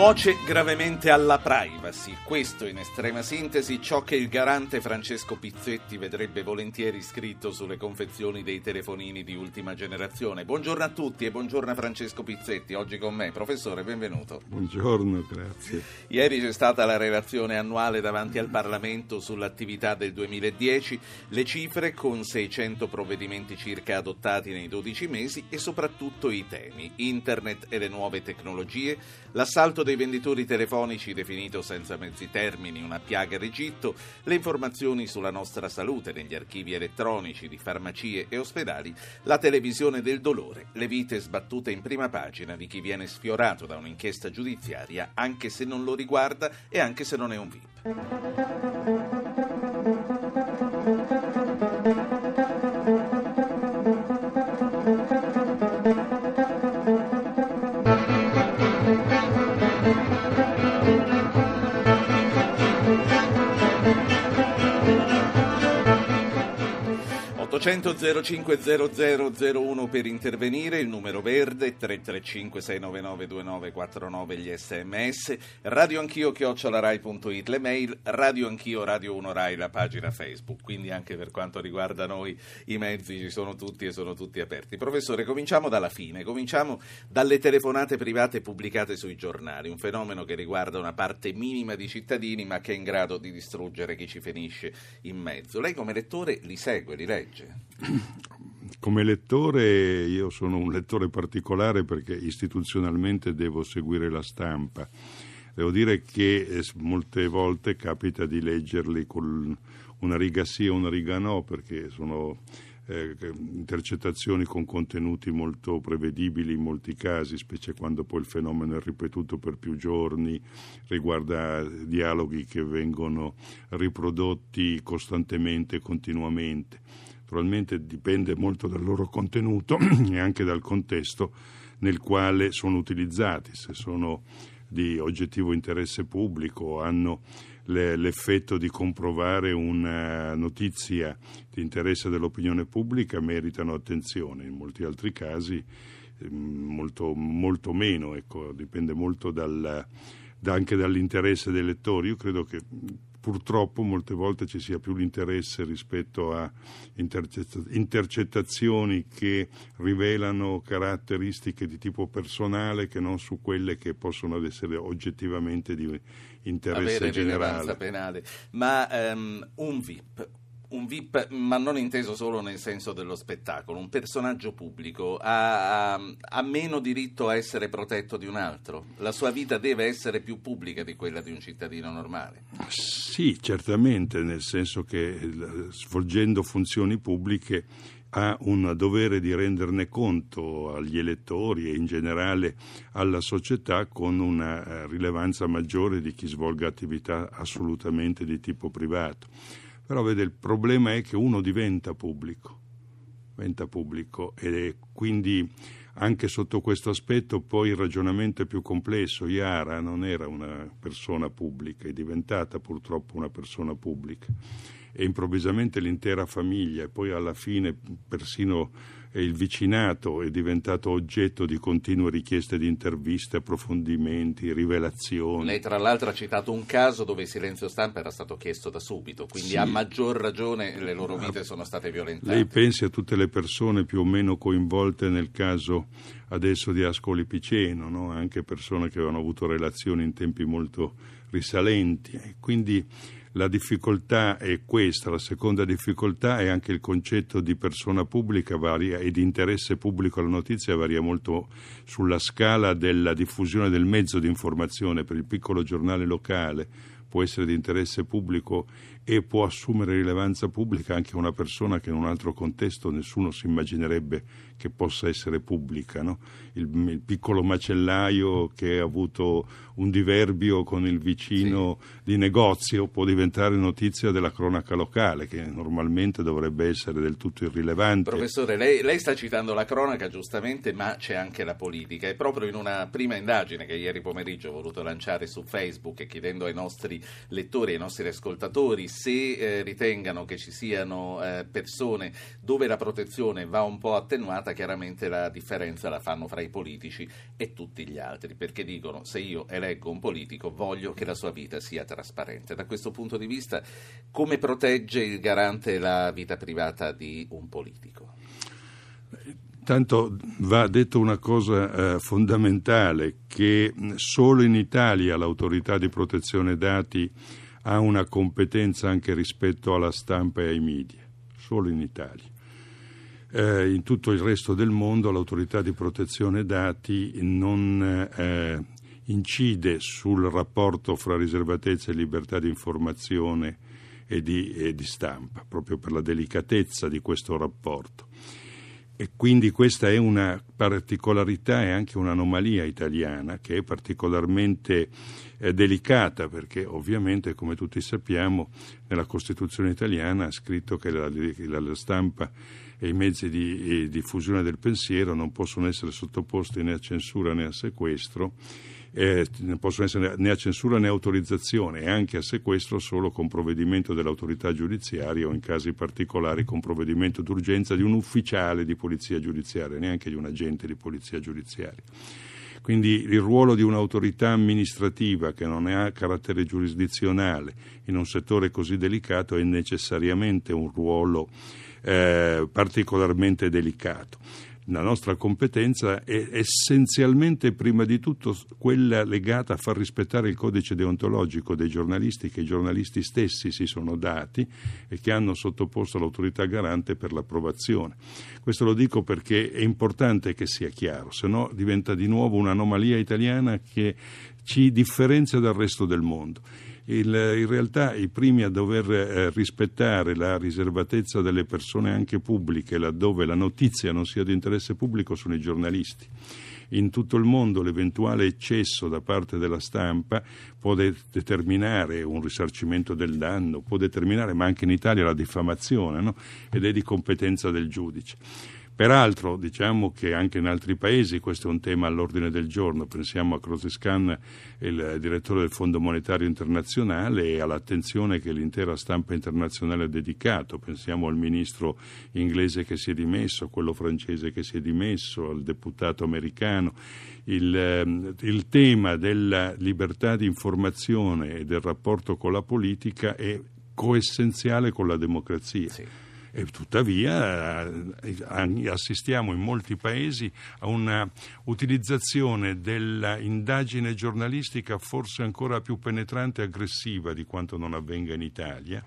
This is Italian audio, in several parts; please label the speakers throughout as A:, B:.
A: Nuoce gravemente alla privacy. Questo, in estrema sintesi, ciò che il garante Francesco Pizzetti vedrebbe volentieri scritto sulle confezioni dei telefonini di ultima generazione. Buongiorno a tutti e buongiorno a Francesco Pizzetti, oggi con me. Professore, benvenuto.
B: Buongiorno, grazie.
A: Ieri c'è stata la relazione annuale davanti al Parlamento sull'attività del 2010, le cifre con 600 provvedimenti circa adottati nei 12 mesi e soprattutto i temi, internet e le nuove tecnologie, l'assalto dei venditori telefonici definito senza mezzi termini una piaga d'Egitto, le informazioni sulla nostra salute negli archivi elettronici di farmacie e ospedali, la televisione del dolore, le vite sbattute in prima pagina di chi viene sfiorato da un'inchiesta giudiziaria anche se non lo riguarda e anche se non è un VIP. 800 05 0001 per intervenire, il numero verde 335 699 2949 gli sms, radio anch'io chiocciolarai.it le mail, radio anch'io radio 1 Rai la pagina Facebook, quindi anche per quanto riguarda noi i mezzi ci sono tutti e sono tutti aperti. Professore, cominciamo dalla fine, cominciamo dalle telefonate private pubblicate sui giornali, un fenomeno che riguarda una parte minima di cittadini ma che è in grado di distruggere chi ci finisce in mezzo. Lei come lettore li segue, li legge?
B: Come lettore io sono un lettore particolare perché istituzionalmente devo seguire la stampa. Devo dire che eh, molte volte capita di leggerli con una riga sì e una riga no perché sono eh, intercettazioni con contenuti molto prevedibili in molti casi, specie quando poi il fenomeno è ripetuto per più giorni, riguarda dialoghi che vengono riprodotti costantemente e continuamente. Naturalmente dipende molto dal loro contenuto e anche dal contesto nel quale sono utilizzati, se sono di oggettivo interesse pubblico, hanno le, l'effetto di comprovare una notizia di interesse dell'opinione pubblica, meritano attenzione, in molti altri casi ehm, molto, molto meno, ecco, dipende molto dal, anche dall'interesse dei lettori. Io credo che purtroppo molte volte ci sia più l'interesse rispetto a intercettazioni che rivelano caratteristiche di tipo personale che non su quelle che possono essere oggettivamente di interesse
A: Avere
B: generale.
A: penale. Ma um, un VIP, un VIP, ma non inteso solo nel senso dello spettacolo, un personaggio pubblico ha, ha, ha, meno diritto a essere protetto di un altro. La sua vita deve essere più pubblica di quella di un cittadino normale.
B: Sì, certamente, nel senso che svolgendo funzioni pubbliche ha un dovere di renderne conto agli elettori e in generale alla società con una eh, rilevanza maggiore di chi svolga attività assolutamente di tipo privato. Però vede, il problema è che uno diventa pubblico, diventa pubblico e quindi anche sotto questo aspetto poi il ragionamento è più complesso. Iara non era una persona pubblica, è diventata purtroppo una persona pubblica e improvvisamente l'intera famiglia e poi alla fine persino il vicinato è diventato oggetto di continue richieste di interviste, approfondimenti, rivelazioni.
A: Lei tra l'altro ha citato un caso dove il silenzio stampa era stato chiesto da subito, quindi sì. a maggior ragione le loro vite sono state violentate.
B: Lei pensi a tutte le persone più o meno coinvolte nel caso adesso di Ascoli Piceno, no? anche persone che avevano avuto relazioni in tempi molto risalenti. Quindi la difficoltà è questa, la seconda difficoltà è anche il concetto di persona pubblica varia, e di interesse pubblico alla notizia varia molto sulla scala della diffusione del mezzo di informazione. Per il piccolo giornale locale può essere di interesse pubblico e può assumere rilevanza pubblica anche una persona che in un altro contesto nessuno si immaginerebbe che possa essere pubblica. No? Il, il, piccolo macellaio che ha avuto un diverbio con il vicino sì. di negozio può diventare notizia della cronaca locale, che normalmente dovrebbe essere del tutto irrilevante.
A: Professore, lei, lei sta citando la cronaca giustamente, ma c'è anche la politica. E proprio in una prima indagine che ieri pomeriggio ho voluto lanciare su Facebook chiedendo ai nostri lettori, ai nostri ascoltatori se eh, ritengano che ci siano eh, persone dove la protezione va un po' attenuata, chiaramente la differenza la fanno fra i politici e tutti gli altri, perché dicono se io eleggo un politico voglio che la sua vita sia trasparente. Da questo punto di vista come protegge il garante la vita privata di un politico?
B: Tanto va detto una cosa eh, fondamentale, che solo in Italia l'autorità di protezione dati ha una competenza anche rispetto alla stampa e ai media, solo in Italia. Eh, in tutto il resto del mondo l'autorità di protezione dati non eh, incide sul rapporto fra riservatezza e libertà di informazione e di, e di stampa, proprio per la delicatezza di questo rapporto e quindi questa è una particolarità e anche un'anomalia italiana che è particolarmente eh, delicata perché ovviamente come tutti sappiamo nella Costituzione italiana è scritto che la, la stampa e i mezzi di, di diffusione del pensiero non possono essere sottoposti né a censura né a sequestro eh, possono essere né a censura né autorizzazione e anche a sequestro solo con provvedimento dell'autorità giudiziaria o in casi particolari con provvedimento d'urgenza di un ufficiale di polizia giudiziaria, neanche di un agente di polizia giudiziaria. Quindi il ruolo di un'autorità amministrativa che non ha carattere giurisdizionale in un settore così delicato è necessariamente un ruolo eh, particolarmente delicato la nostra competenza è essenzialmente prima di tutto quella legata a far rispettare il codice deontologico dei giornalisti che i giornalisti stessi si sono dati e che hanno sottoposto all'autorità garante per l'approvazione. Questo lo dico perché è importante che sia chiaro, se no diventa di nuovo un'anomalia italiana che ci differenzia dal resto del mondo il, in realtà i primi a dover eh, rispettare la riservatezza delle persone anche pubbliche laddove la notizia non sia di interesse pubblico sono i giornalisti. In tutto il mondo l'eventuale eccesso da parte della stampa può de- determinare un risarcimento del danno, può determinare, ma anche in Italia, la diffamazione no? ed è di competenza del giudice. Peraltro diciamo che anche in altri paesi questo è un tema all'ordine del giorno, pensiamo a Krosiskan, il direttore del Fondo Monetario Internazionale e all'attenzione che l'intera stampa internazionale ha dedicato, pensiamo al ministro inglese che si è dimesso, a quello francese che si è dimesso, al deputato americano. Il, ehm, il tema della libertà di informazione e del rapporto con la politica è coessenziale con la democrazia. Sì e tuttavia eh, assistiamo in molti paesi a una utilizzazione dell'indagine giornalistica forse ancora più penetrante e aggressiva di quanto non avvenga in Italia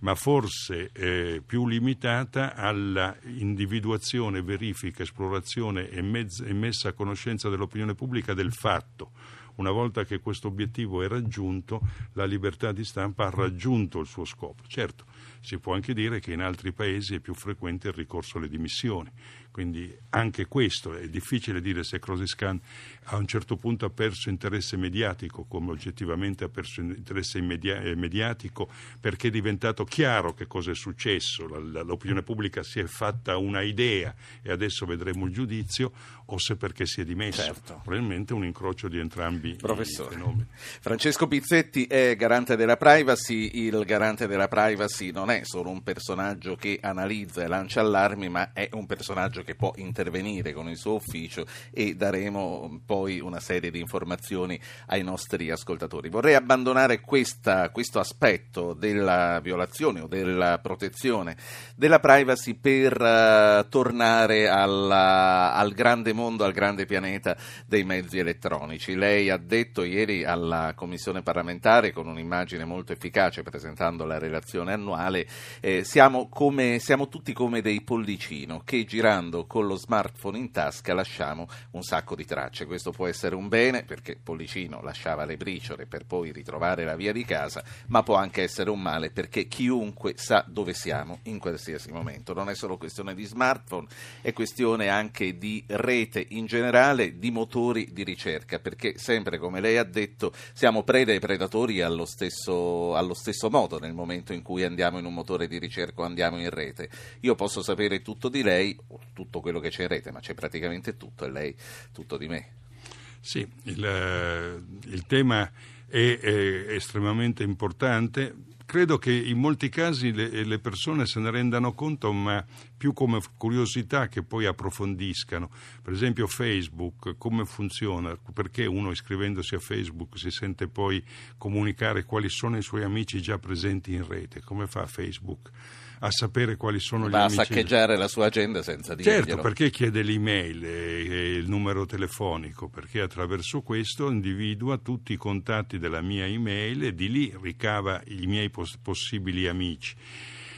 B: ma forse eh, più limitata alla individuazione, verifica, esplorazione e, mezz- e messa a conoscenza dell'opinione pubblica del fatto. Una volta che questo obiettivo è raggiunto, la libertà di stampa ha raggiunto il suo scopo. Certo, si può anche dire che in altri paesi è più frequente il ricorso alle dimissioni, quindi anche questo è difficile dire se Krosiskan a un certo punto ha perso interesse mediatico, come oggettivamente ha perso interesse media- eh, mediatico, perché è diventato chiaro che cosa è successo, l'opinione pubblica si è fatta una idea e adesso vedremo il giudizio, o se perché si è dimesso. Certo. Probabilmente un incrocio di entrambi
A: Professore.
B: i fenomeni.
A: Francesco Pizzetti è garante della privacy, il garante della privacy non è solo un personaggio che analizza e lancia allarmi, ma è un personaggio che può intervenire con il suo ufficio e daremo poi una serie di informazioni ai nostri ascoltatori. Vorrei abbandonare questa, questo aspetto della violazione o della protezione della privacy per uh, tornare alla, al grande mondo, al grande pianeta dei mezzi elettronici. Lei ha detto ieri alla Commissione parlamentare con un'immagine molto efficace presentando la relazione annuale, eh, siamo, come, siamo tutti come dei pollicino che girando con lo smartphone in tasca lasciamo un sacco di tracce. Questo può essere un bene perché Pollicino lasciava le briciole per poi ritrovare la via di casa, ma può anche essere un male perché chiunque sa dove siamo in qualsiasi momento. Non è solo questione di smartphone, è questione anche di rete in generale, di motori di ricerca, perché sempre come lei ha detto siamo preda ai predatori allo stesso, allo stesso modo nel momento in cui andiamo in un motore di ricerca o andiamo in rete. Io posso sapere tutto di lei, tutto quello che c'è in rete, ma c'è praticamente tutto e lei tutto di me.
B: Sì, il, il tema è, è, estremamente importante. credo che in molti casi le, le, persone se ne rendano conto, ma più come curiosità che poi approfondiscano. Per esempio Facebook, come funziona? Perché uno iscrivendosi a Facebook si sente poi comunicare quali sono i suoi amici già presenti in rete? Come fa Facebook? A sapere quali sono
A: Va
B: gli amici.
A: Va a saccheggiare la sua agenda senza dirglielo.
B: Certo, perché chiede l'email e il numero telefonico, perché attraverso questo individua tutti i contatti della mia email e di lì ricava i miei possibili amici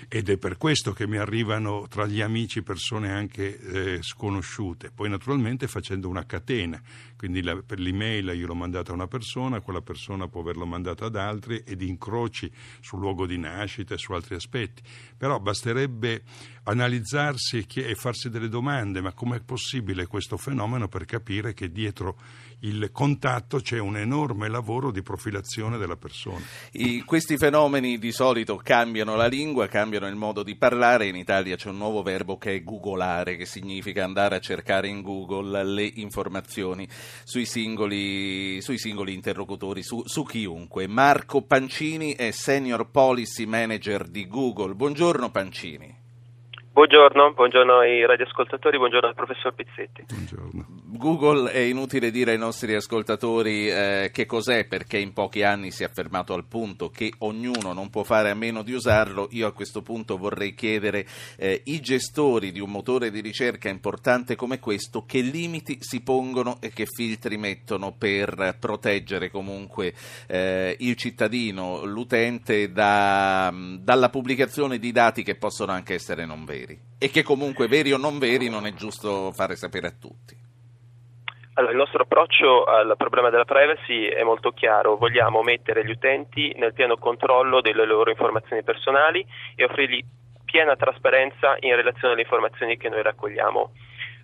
B: ed è per questo che mi arrivano tra gli amici persone anche eh, sconosciute. Poi naturalmente facendo una catena, quindi la, l'email io l'ho mandata a una persona, quella persona può averlo mandato ad altri ed incroci sul luogo di nascita e su altri aspetti. Però basterebbe analizzarsi e farsi delle domande, ma com'è possibile questo fenomeno per capire che dietro il contatto c'è un enorme lavoro di profilazione della persona.
A: I, questi fenomeni di solito cambiano la lingua, cambiano il modo di parlare. In Italia c'è un nuovo verbo che è googolare, che significa andare a cercare in Google le informazioni sui singoli, sui singoli interlocutori, su, su chiunque. Marco Pancini è Senior Policy Manager di Google. Buongiorno Pancini.
C: Buongiorno, buongiorno ai radioascoltatori, buongiorno al professor Pizzetti.
B: Buongiorno.
A: Google è inutile dire ai nostri ascoltatori eh, che cos'è perché in pochi anni si è affermato al punto che ognuno non può fare a meno di usarlo. Io a questo punto vorrei chiedere eh, i gestori di un motore di ricerca importante come questo che limiti si pongono e che filtri mettono per proteggere comunque eh, il cittadino, l'utente da, dalla pubblicazione di dati che possono anche essere non veri e che comunque veri o non veri non è giusto fare sapere a tutti.
C: Allora, il nostro approccio al problema della privacy è molto chiaro, vogliamo mettere gli utenti nel pieno controllo delle loro informazioni personali e offrirgli piena trasparenza in relazione alle informazioni che noi raccogliamo.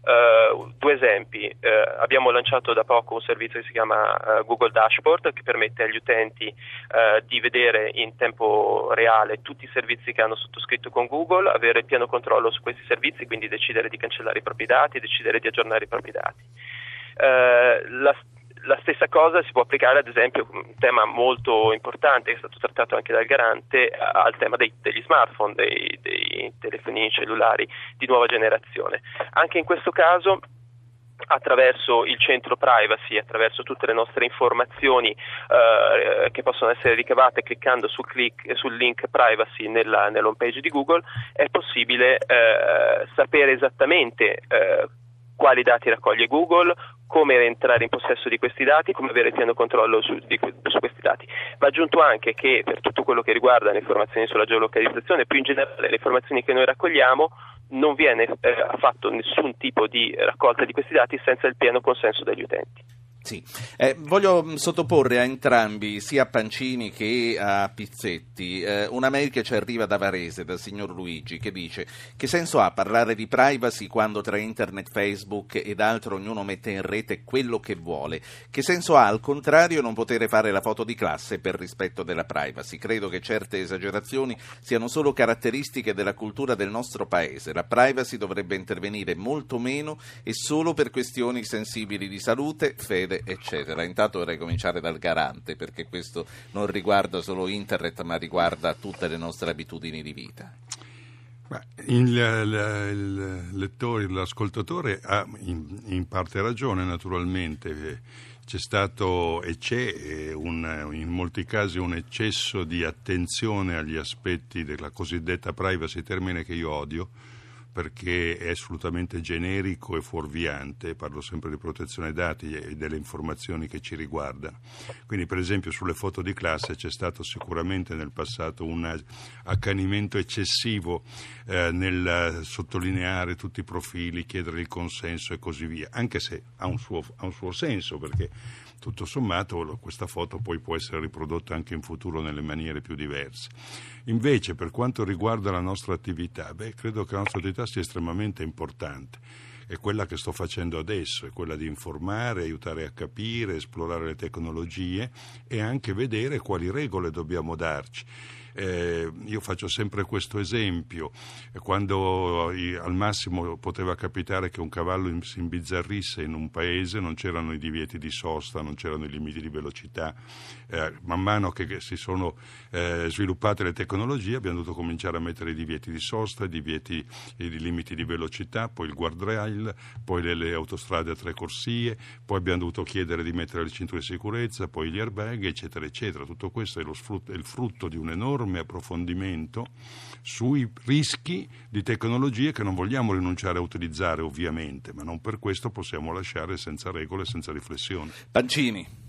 C: Uh, due esempi, uh, abbiamo lanciato da poco un servizio che si chiama uh, Google Dashboard che permette agli utenti di vedere in tempo reale tutti i servizi che hanno sottoscritto con Google, avere pieno controllo su questi servizi, quindi decidere di cancellare i propri dati, decidere di aggiornare i propri dati. La, la, stessa cosa si può applicare ad esempio un tema molto importante che è stato trattato anche dal garante al tema dei, degli smartphone, dei, dei telefoni cellulari di nuova generazione. Anche in questo caso attraverso il centro privacy, attraverso tutte le nostre informazioni eh, che possono essere ricavate cliccando sul, click, sul link privacy nella, nell'home page di Google, è possibile eh, sapere esattamente eh, quali dati raccoglie Google, come entrare in possesso di questi dati, come avere pieno controllo su, di, su, questi dati. Va aggiunto anche che per tutto quello che riguarda le informazioni sulla geolocalizzazione, più in generale le informazioni che noi raccogliamo, non viene eh, fatto nessun tipo di raccolta di questi dati senza il pieno consenso degli utenti.
A: Sì. Eh, voglio mm, sottoporre a entrambi, sia a Pancini che a Pizzetti, eh, una mail che ci arriva da Varese, dal signor Luigi, che dice che senso ha parlare di privacy quando tra internet, Facebook ed altro ognuno mette in rete quello che vuole? Che senso ha al contrario non poter fare la foto di classe per rispetto della privacy? Credo che certe esagerazioni siano solo caratteristiche della cultura del nostro paese. La privacy dovrebbe intervenire molto meno e solo per questioni sensibili di salute, fede rete, eccetera. Intanto vorrei cominciare dal garante, perché questo non riguarda solo internet, ma riguarda tutte le nostre abitudini di vita.
B: Il, il, il, lettore, l'ascoltatore ha in, in, parte ragione naturalmente, c'è stato e c'è eh, un, in molti casi un eccesso di attenzione agli aspetti della cosiddetta privacy, termine che io odio, perché è assolutamente generico e fuorviante, parlo sempre di protezione dati e delle informazioni che ci riguardano. Quindi per esempio sulle foto di classe c'è stato sicuramente nel passato un accanimento eccessivo eh, nel sottolineare tutti i profili, chiedere il consenso e così via, anche se ha un suo, ha un suo senso perché tutto sommato questa foto poi può essere riprodotta anche in futuro nelle maniere più diverse. Invece per quanto riguarda la nostra attività, beh, credo che la nostra attività sia estremamente importante. È quella che sto facendo adesso, è quella di informare, aiutare a capire, esplorare le tecnologie e anche vedere quali regole dobbiamo darci Eh, io faccio sempre questo esempio, quando eh, al massimo poteva capitare che un cavallo si imbizzarrisse in un paese, non c'erano i divieti di sosta, non c'erano i limiti di velocità, eh, man mano che, si sono eh, sviluppate le tecnologie abbiamo dovuto cominciare a mettere i divieti di sosta, i divieti, i limiti di velocità, poi il guardrail, poi le, le autostrade a tre corsie, poi abbiamo dovuto chiedere di mettere le cinture di sicurezza, poi gli airbag, eccetera, eccetera. Tutto questo è, frutto, è il frutto di un enorme approfondimento sui rischi di tecnologie che non vogliamo rinunciare a utilizzare ovviamente, ma non per questo possiamo lasciare senza regole, senza riflessione.
A: Pancini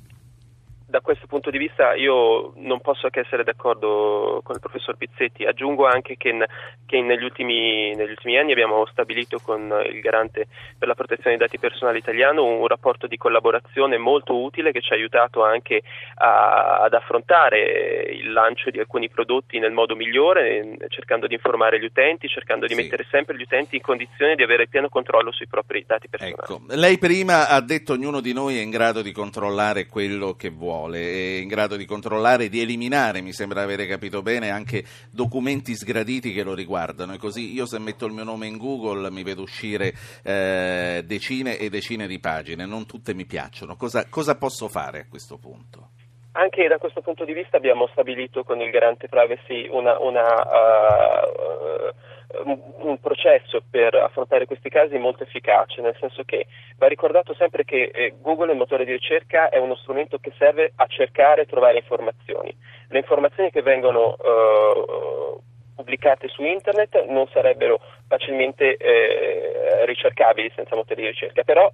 C: da questo punto di vista io non posso che essere d'accordo con il professor Pizzetti. Aggiungo anche che, in, che negli, ultimi, negli, ultimi, anni abbiamo stabilito con il garante per la protezione dei dati personali italiano un rapporto di collaborazione molto utile che ci ha aiutato anche a, ad affrontare il lancio di alcuni prodotti nel modo migliore, cercando di informare gli utenti, cercando di sì. mettere sempre gli utenti in condizione di avere pieno controllo sui propri dati personali.
A: Ecco. Lei prima ha detto ognuno di noi è in grado di controllare quello che vuole vuole, è in grado di controllare e di eliminare, mi sembra avere capito bene, anche documenti sgraditi che lo riguardano. E così io se metto il mio nome in Google mi vedo uscire eh, decine e decine di pagine, non tutte mi piacciono. Cosa, cosa posso fare a questo punto?
C: Anche da questo punto di vista abbiamo stabilito con il garante privacy una, una uh, un processo per affrontare questi casi molto efficace, nel senso che va ricordato sempre che eh, Google, il motore di ricerca, è uno strumento che serve a cercare e trovare informazioni. Le informazioni che vengono uh, pubblicate su internet non sarebbero facilmente eh, ricercabili senza motori di ricerca, però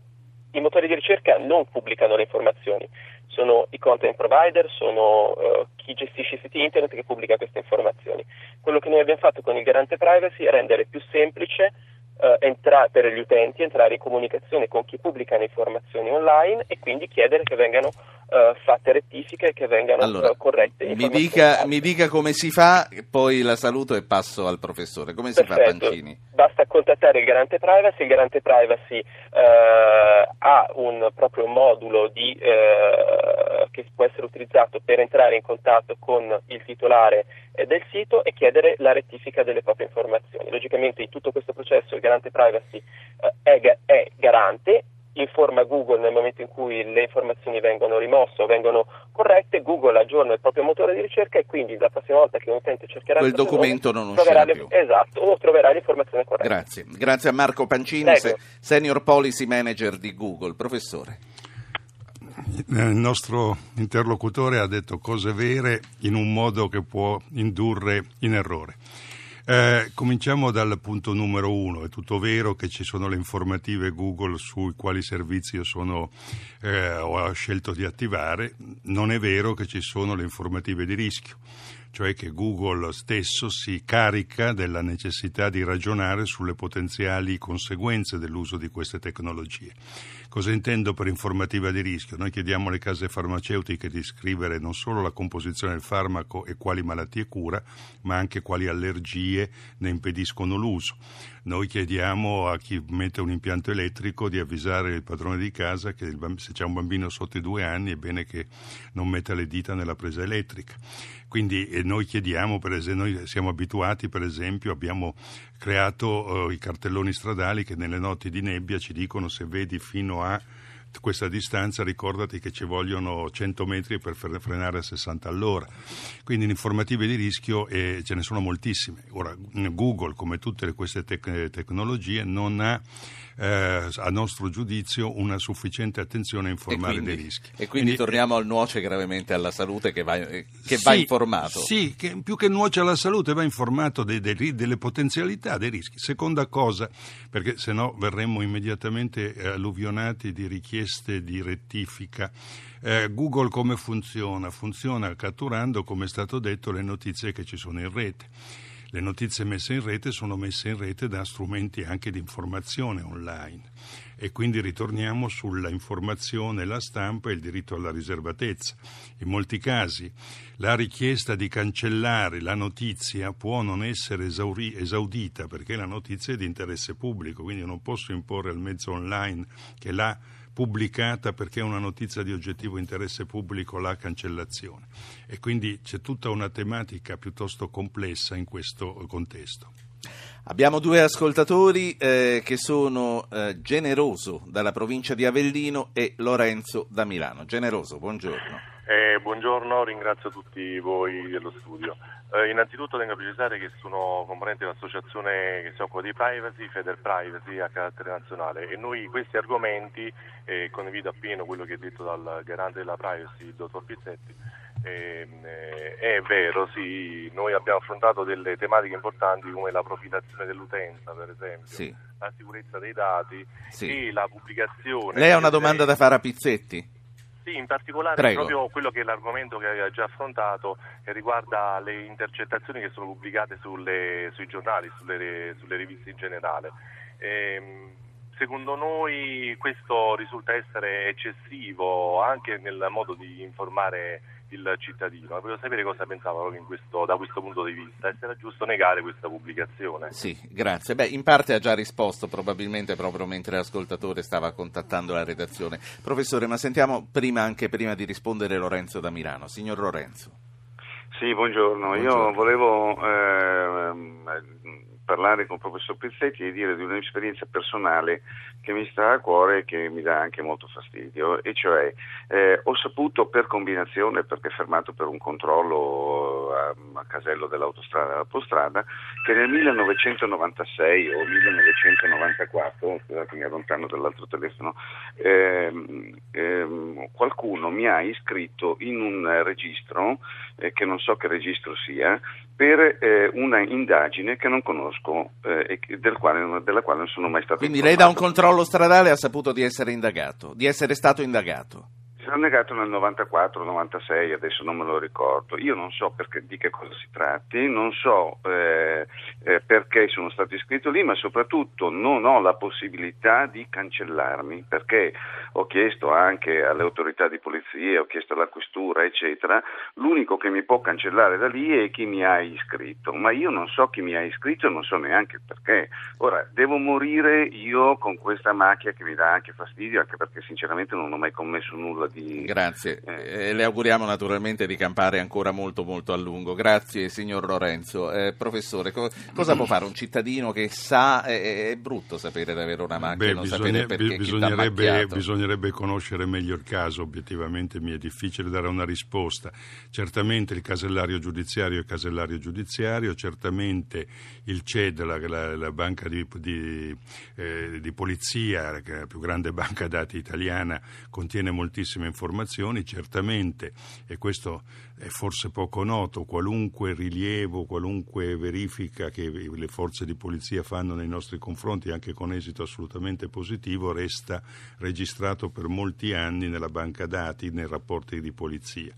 C: i motori di ricerca non pubblicano le informazioni, sono i content provider, sono uh, chi gestisce i siti internet che pubblica queste informazioni. Quello che noi abbiamo fatto con il garante privacy è rendere più semplice uh, entra- per gli utenti entrare in comunicazione con chi pubblica le informazioni online e quindi chiedere che vengano uh, fatte rettifiche e che vengano
A: allora,
C: corrette.
A: Mi dica, mi dica, come si fa, poi la saluto e passo al professore. Come si
C: Perfetto.
A: fa Pancini?
C: Basta contattare il garante privacy, il garante privacy uh, ha un proprio modulo di, uh, che può essere utilizzato per entrare in contatto con il titolare eh, del sito e chiedere la rettifica delle proprie informazioni. Logicamente in tutto questo processo il garante privacy uh, è, è garante informa Google nel momento in cui le informazioni vengono rimosse o vengono corrette, Google aggiorna il proprio motore di ricerca e quindi la prossima volta che un utente cercherà
A: quel documento non uscirà
C: le, più. Esatto, o troverà l'informazione corretta.
A: Grazie. Grazie a Marco Pancini, se, Senior Policy Manager di Google. Professore.
B: Il nostro interlocutore ha detto cose vere in un modo che può indurre in errore. Eh, cominciamo dal punto numero uno. È tutto vero che ci sono le informative Google sui quali servizi io sono, eh, ho scelto di attivare. Non è vero che ci sono le informative di rischio cioè che Google stesso si carica della necessità di ragionare sulle potenziali conseguenze dell'uso di queste tecnologie. Cosa intendo per informativa di rischio? Noi chiediamo alle case farmaceutiche di scrivere non solo la composizione del farmaco e quali malattie cura, ma anche quali allergie ne impediscono l'uso. Noi chiediamo a chi mette un impianto elettrico di avvisare il padrone di casa che se c'è un bambino sotto i due anni è bene che non metta le dita nella presa elettrica. Quindi eh, noi chiediamo, per esempio, noi siamo abituati, per esempio, abbiamo creato eh, i cartelloni stradali che nelle notti di nebbia ci dicono se vedi fino a questa distanza ricordati che ci vogliono 100 metri per frenare a 60 all'ora. Quindi in informative di rischio eh, ce ne sono moltissime. Ora, Google, come tutte queste tec- tecnologie, non ha eh, a nostro giudizio una sufficiente attenzione a informare
A: quindi,
B: dei rischi.
A: E quindi, quindi, torniamo al nuoce gravemente alla salute che va, che sì, va informato.
B: Sì, che più che nuoce alla salute va informato dei, dei, delle potenzialità, dei rischi. Seconda cosa, perché se no verremmo immediatamente alluvionati di richieste di rettifica. Eh, Google come funziona? Funziona catturando, come è stato detto, le notizie che ci sono in rete. Le notizie messe in rete sono messe in rete da strumenti anche di informazione online e quindi ritorniamo sulla informazione, la stampa e il diritto alla riservatezza. In molti casi la richiesta di cancellare la notizia può non essere esauri- esaudita perché la notizia è di interesse pubblico, quindi non posso imporre al mezzo online che l'ha pubblicata perché è una notizia di oggettivo interesse pubblico la cancellazione. E quindi c'è tutta una tematica piuttosto complessa in questo contesto.
A: Abbiamo due ascoltatori eh, che sono eh, Generoso dalla provincia di Avellino e Lorenzo da Milano. Generoso, buongiorno.
D: Eh, buongiorno, ringrazio tutti voi dello studio. Eh, innanzitutto tengo a precisare che sono componente dell'associazione che si occupa di privacy, Feder Privacy a carattere nazionale e noi questi argomenti, eh, condivido appieno quello che è detto dal garante della privacy, il dottor Pizzetti, ehm, eh, è vero, sì, noi abbiamo affrontato delle tematiche importanti come la profilazione dell'utenza, per esempio,
A: sì.
D: la sicurezza dei dati
A: sì.
D: e la pubblicazione.
A: Lei ha una domanda da fare a Pizzetti?
D: Sì, in particolare
A: Prego.
D: proprio quello che è l'argomento che aveva già affrontato che riguarda le intercettazioni che sono pubblicate sulle, sui giornali, sulle, sulle, riviste in generale. Ehm, secondo noi questo risulta essere eccessivo anche nel modo di informare il cittadino. Voglio sapere cosa pensava questo, da questo punto di vista e se era giusto negare questa pubblicazione.
A: Sì, grazie. Beh, in parte ha già risposto, probabilmente proprio mentre l'ascoltatore stava contattando la redazione. Professore, ma sentiamo prima, anche prima di rispondere Lorenzo da Milano. Signor Lorenzo.
E: Sì, buongiorno. buongiorno. Io volevo eh, parlare con il professor Pizzetti e dire di un'esperienza personale che mi sta a cuore e che mi dà anche molto fastidio, e cioè eh, ho saputo per combinazione, perché fermato per un controllo a, a casello dell'autostrada dell'autostrada, che nel 1996 o 1994, scusate mi allontano dall'altro telefono, ehm, ehm, qualcuno mi ha iscritto in un registro, eh, che non so che registro sia, per eh, una indagine che non conosco eh, e del quale, della quale non sono mai stato
A: Quindi
E: informato.
A: lei da un controllo stradale ha saputo di essere indagato, di essere stato indagato?
E: Si sono negato nel 94-96, adesso non me lo ricordo. Io non so perché, di che cosa si tratti, non so eh, eh, perché sono stato iscritto lì, ma soprattutto non ho la possibilità di cancellarmi perché ho chiesto anche alle autorità di polizia, ho chiesto alla questura, eccetera. L'unico che mi può cancellare da lì è chi mi ha iscritto, ma io non so chi mi ha iscritto e non so neanche perché. Ora, devo morire io con questa macchia che mi dà anche fastidio, anche perché sinceramente non ho mai commesso nulla di...
A: Grazie, eh, le auguriamo naturalmente di campare ancora molto molto a lungo. Grazie signor Lorenzo. Eh, professore, co- cosa può fare un cittadino che sa, è, è brutto sapere di avere una macchina,
B: Beh,
A: non
B: bisogna,
A: sapere perché
B: bisognerebbe, bisognerebbe conoscere meglio il caso, obiettivamente mi è difficile dare una risposta. Certamente il casellario giudiziario è casellario giudiziario, certamente il CED, la, la, la banca di, di, eh, di polizia, che è la più grande banca dati italiana, contiene moltissime informazioni certamente, e questo è forse poco noto, qualunque rilievo, qualunque verifica che le forze di polizia fanno nei nostri confronti, anche con esito assolutamente positivo, resta registrato per molti anni nella banca dati, nei rapporti di polizia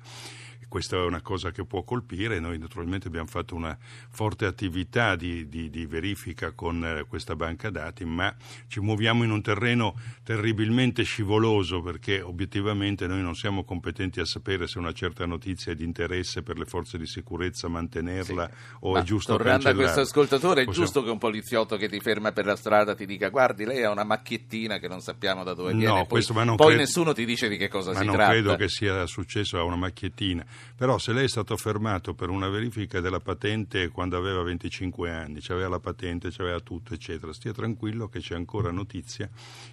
B: questa è una cosa che può colpire. Noi naturalmente abbiamo fatto una forte attività di, di, di verifica con eh, questa banca dati, ma ci muoviamo in un terreno terribilmente scivoloso perché obiettivamente noi non siamo competenti a sapere se una certa notizia è di interesse per le forze di sicurezza mantenerla sì. o
A: ma
B: è giusto
A: tornando
B: a
A: questo ascoltatore, è
B: Possiamo...
A: giusto che un poliziotto che ti ferma per la strada ti dica guardi, lei ha una macchiettina che non sappiamo da dove
B: no,
A: viene, poi,
B: questo, poi
A: credo... nessuno ti dice di che cosa
B: ma
A: si
B: non
A: tratta.
B: credo che sia successo a una macchiettina. Però se lei è stato fermato per una verifica della patente quando aveva 25 anni, aveva la patente, aveva tutto, eccetera, stia tranquillo che c'è ancora notizia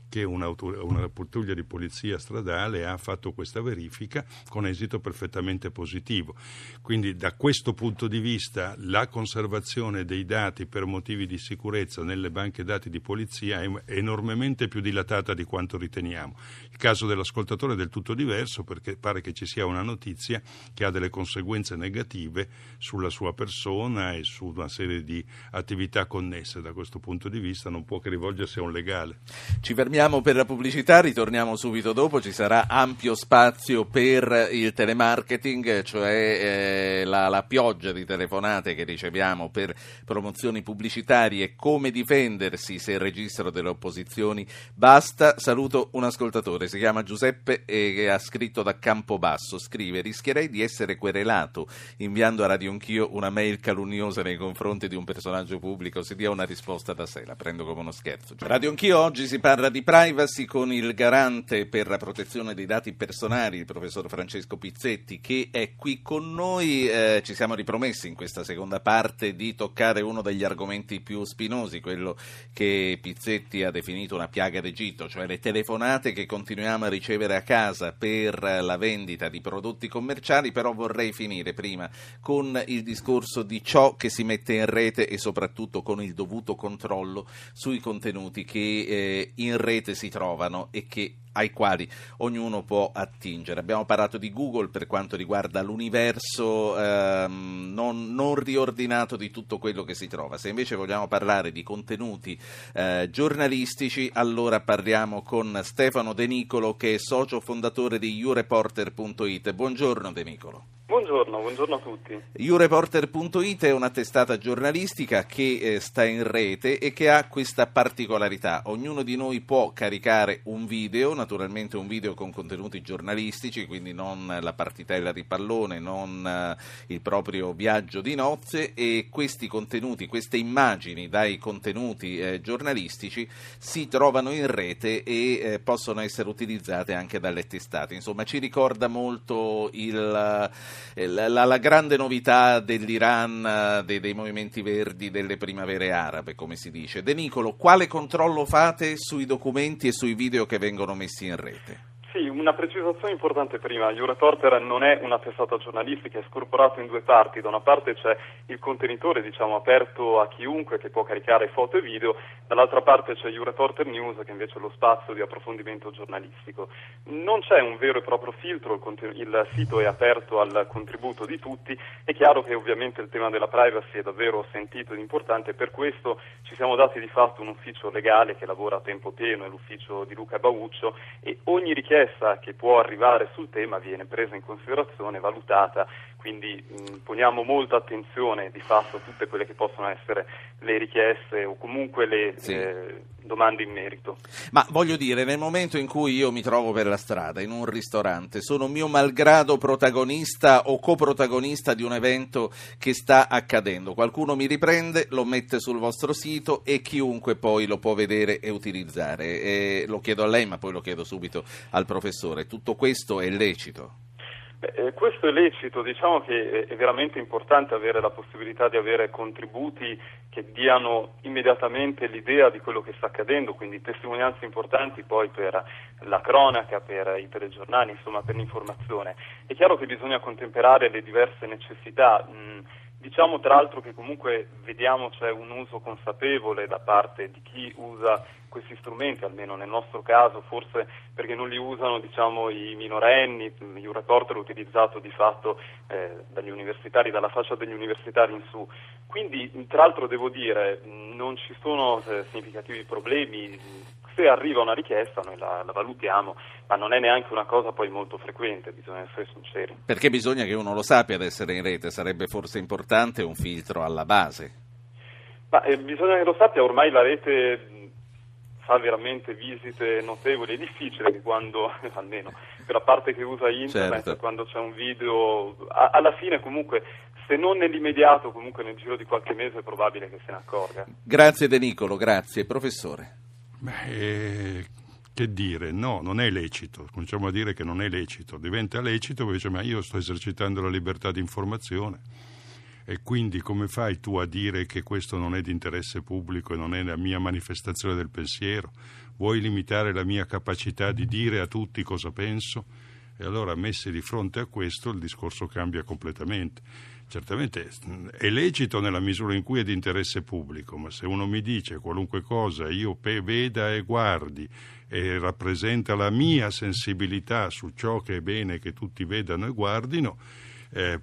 B: che una, una pattuglia di polizia stradale ha fatto questa verifica con esito perfettamente positivo. Quindi da questo punto di vista la conservazione dei dati per motivi di sicurezza nelle banche dati di polizia è enormemente più dilatata di quanto riteniamo. Il caso dell'ascoltatore è del tutto diverso perché pare che ci sia una notizia che ha delle conseguenze negative sulla sua persona e su una serie di attività connesse. Da questo punto di vista non può che rivolgersi a un legale.
A: Ci fermiamo per la pubblicità, ritorniamo subito dopo, ci sarà ampio spazio per il telemarketing, cioè eh, la, la pioggia di telefonate che riceviamo per promozioni pubblicitarie, come difendersi se il registro delle opposizioni basta. Saluto un ascoltatore, si chiama Giuseppe e ha scritto da Campobasso, scrive rischierei di essere querelato inviando a Radio Anch'io una mail calunniosa nei confronti di un personaggio pubblico, si dia una risposta da sé, la prendo come uno scherzo. Radio Anch'io oggi si parla di privacy con il garante per la protezione dei dati personali, il professor Francesco Pizzetti, che è qui con noi. Eh, ci siamo ripromessi in questa seconda parte di toccare uno degli argomenti più spinosi, quello che Pizzetti ha definito una piaga d'Egitto, cioè le telefonate che continuiamo a ricevere a casa per la vendita di prodotti commerciali, però vorrei finire prima con il discorso di ciò che si mette in rete e soprattutto con il dovuto controllo sui contenuti che eh, in rete si trovano e che ai quali ognuno può attingere. Abbiamo parlato di Google per quanto riguarda l'universo ehm, non, non, riordinato di tutto quello che si trova. Se invece vogliamo parlare di contenuti eh, giornalistici, allora parliamo con Stefano De Nicolo che è socio fondatore di ureporter.it. Buongiorno De Nicolo.
F: Buongiorno, buongiorno a tutti.
A: Ureporter.it è una testata giornalistica che eh, sta in rete e che ha questa particolarità. Ognuno di noi può caricare un video, naturalmente un video con contenuti giornalistici, quindi non la partitella di pallone, non eh, il proprio viaggio di nozze e questi contenuti, queste immagini dai contenuti eh, giornalistici si trovano in rete e eh, possono essere utilizzate anche dalle testate. Insomma, ci ricorda molto il la, la, grande novità dell'Iran, eh, dei, dei, movimenti verdi, delle primavere arabe, come si dice. De Nicolo, quale controllo fate sui documenti e sui video che vengono messi in rete?
F: Sì, una precisazione importante prima. Euroreporter non è una testata giornalistica, è scorporato in due parti. Da una parte c'è il contenitore, diciamo, aperto a chiunque che può caricare foto e video, dall'altra parte c'è Euroreporter News che invece è lo spazio di approfondimento giornalistico. Non c'è un vero e proprio filtro, il, il sito è aperto al contributo di tutti. È chiaro che ovviamente il tema della privacy è davvero sentito ed importante, per questo ci siamo dati di fatto un ufficio legale che lavora a tempo pieno, è l'ufficio di Luca Bauccio e ogni richiesta richiesta che può arrivare sul tema viene presa in considerazione, valutata, quindi mh, poniamo molta attenzione di fatto a tutte quelle che possono essere le richieste o comunque le sì. eh, domande in merito.
A: Ma voglio dire, nel momento in cui io mi trovo per la strada, in un ristorante, sono mio malgrado protagonista o coprotagonista di un evento che sta accadendo, qualcuno mi riprende, lo mette sul vostro sito e chiunque poi lo può vedere e utilizzare. E lo chiedo a lei, ma poi lo chiedo subito al professore. Tutto questo è lecito?
F: Eh, questo è lecito, diciamo che è veramente importante avere la possibilità di avere contributi che diano immediatamente l'idea di quello che sta accadendo, quindi testimonianze importanti poi per la cronaca, per i telegiornali, insomma per l'informazione. È chiaro che bisogna contemperare le diverse necessità. Mh, Diciamo tra l'altro che comunque vediamo c'è un uso consapevole da parte di chi usa questi strumenti, almeno nel nostro caso, forse perché non li usano diciamo, i minorenni, il reporter è utilizzato di fatto eh, dagli universitari, dalla fascia degli universitari in su. Quindi tra l'altro devo dire non ci sono eh, significativi problemi se arriva una richiesta noi la, la, valutiamo, ma non è neanche una cosa poi molto frequente, bisogna essere sinceri.
A: Perché bisogna che uno lo sappia ad essere in rete, sarebbe forse importante un filtro alla base.
F: Ma, eh, bisogna che lo sappia, ormai la rete fa veramente visite notevoli, è difficile che quando, almeno per la parte che usa internet, certo. quando c'è un video, a, alla fine comunque se non nell'immediato, comunque nel giro di qualche mese è probabile che se ne accorga.
A: Grazie De Nicolo, grazie. Professore.
B: Beh, che dire, no, non è lecito, cominciamo a dire che non è lecito, diventa lecito perché dice ma io sto esercitando la libertà di informazione e quindi come fai tu a dire che questo non è di interesse pubblico e non è la mia manifestazione del pensiero? Vuoi limitare la mia capacità di dire a tutti cosa penso? E allora messi di fronte a questo il discorso cambia completamente. Certamente è lecito nella misura in cui è di interesse pubblico, ma se uno mi dice qualunque cosa io veda e guardi e rappresenta la mia sensibilità su ciò che è bene che tutti vedano e guardino, eh,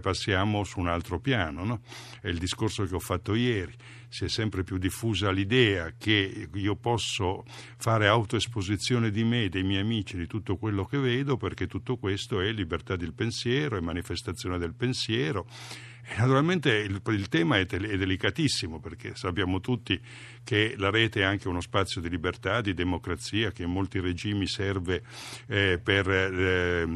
B: passiamo su un altro piano. No? È il discorso che ho fatto ieri. Si è sempre più diffusa l'idea che io posso fare autoesposizione di me, dei miei amici, di tutto quello che vedo, perché tutto questo è libertà del pensiero, è manifestazione del pensiero Naturalmente il, il tema è, è, delicatissimo perché sappiamo tutti che la rete è anche uno spazio di libertà, di democrazia, che in molti regimi serve eh, per eh,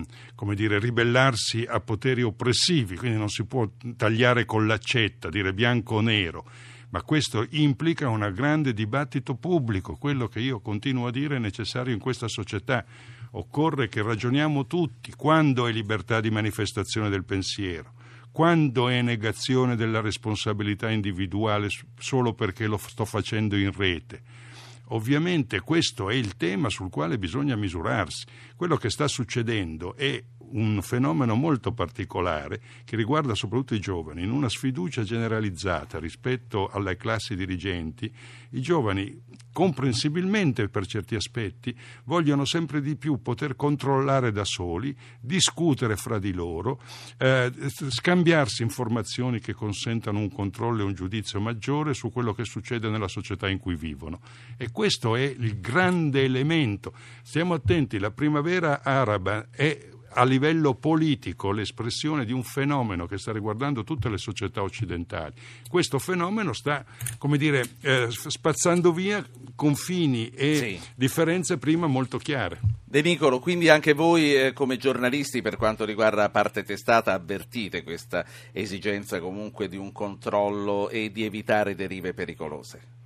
B: dire, ribellarsi a poteri oppressivi, quindi non si può tagliare con l'accetta, dire bianco o nero. Ma questo implica un grande dibattito pubblico, quello che io continuo a dire è necessario in questa società. Occorre che ragioniamo tutti quando è libertà di manifestazione del pensiero, quando è negazione della responsabilità individuale solo perché lo sto facendo in rete. Ovviamente questo è il tema sul quale bisogna misurarsi. Quello che sta succedendo è un fenomeno molto particolare che riguarda soprattutto i giovani, in una sfiducia generalizzata rispetto alle classi dirigenti, i giovani comprensibilmente per certi aspetti vogliono sempre di più poter controllare da soli, discutere fra di loro, eh, scambiarsi informazioni che consentano un controllo e un giudizio maggiore su quello che succede nella società in cui vivono. E questo è il grande elemento. Stiamo attenti, la primavera araba è a livello politico l'espressione di un fenomeno che sta riguardando tutte le società occidentali. Questo fenomeno sta, come dire, eh, spazzando via confini e sì. differenze prima molto chiare.
A: De Nicolo, quindi anche voi eh, come giornalisti per quanto riguarda la parte testata avvertite questa esigenza comunque di un controllo e di evitare derive pericolose?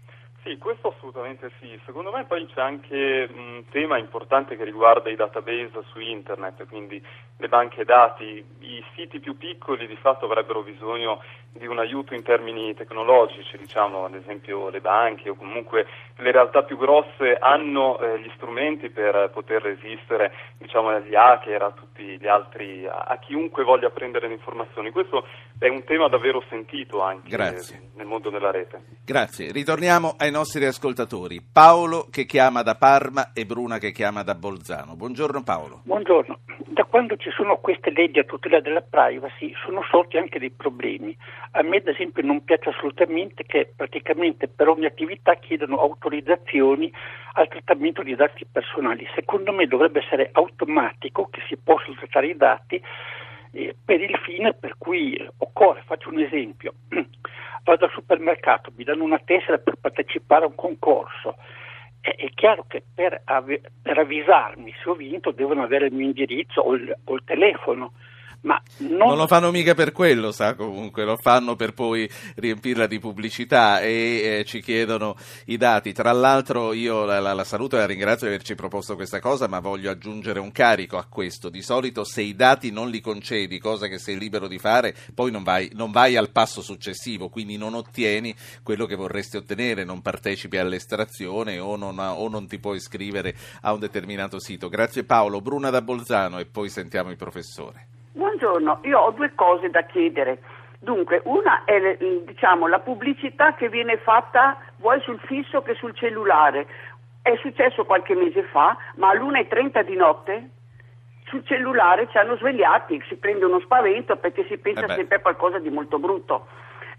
F: Sì, questo assolutamente sì. Secondo me poi c'è anche un tema importante che riguarda i database su internet, quindi le banche dati. I siti più piccoli di fatto avrebbero bisogno di un aiuto in termini tecnologici, diciamo ad esempio le banche o comunque le realtà più grosse hanno eh, gli strumenti per poter resistere diciamo, agli hacker, a tutti gli altri, a, a, chiunque voglia prendere le informazioni. Questo è un tema davvero sentito anche
A: Grazie.
F: nel mondo della rete.
A: Grazie. Ritorniamo ai nostri ascoltatori. Paolo che chiama da Parma e Bruna che chiama da Bolzano. Buongiorno Paolo.
G: Buongiorno. Da quando ci sono queste leggi a tutela della privacy sono sorti anche dei problemi. A me ad esempio non piace assolutamente che praticamente per ogni attività chiedano autorizzazioni al trattamento di dati personali. Secondo me dovrebbe essere automatico che si possano trattare i dati eh, per il fine per cui occorre, faccio un esempio, vado al supermercato, mi danno una tessera per partecipare a un concorso. È, è chiaro che per, ave, per, avvisarmi se ho vinto devono avere il mio indirizzo o il, o il telefono. Ma non...
A: non... lo fanno mica per quello, sa comunque, lo fanno per poi riempirla di pubblicità e eh, ci chiedono i dati. Tra l'altro io la, la, la, saluto e la ringrazio di averci proposto questa cosa, ma voglio aggiungere un carico a questo. Di solito se i dati non li concedi, cosa che sei libero di fare, poi non vai, non vai al passo successivo, quindi non ottieni quello che vorresti ottenere, non partecipi all'estrazione o non, o non ti puoi iscrivere a un determinato sito. Grazie Paolo. Bruna da Bolzano e poi sentiamo il professore.
H: Buongiorno, io ho due cose da chiedere. Dunque, una è diciamo, la pubblicità che viene fatta vuoi sul fisso che sul cellulare. È successo qualche mese fa, ma all'1.30 di notte sul cellulare ci hanno svegliati, si prende uno spavento perché si pensa eh sempre a qualcosa di molto brutto.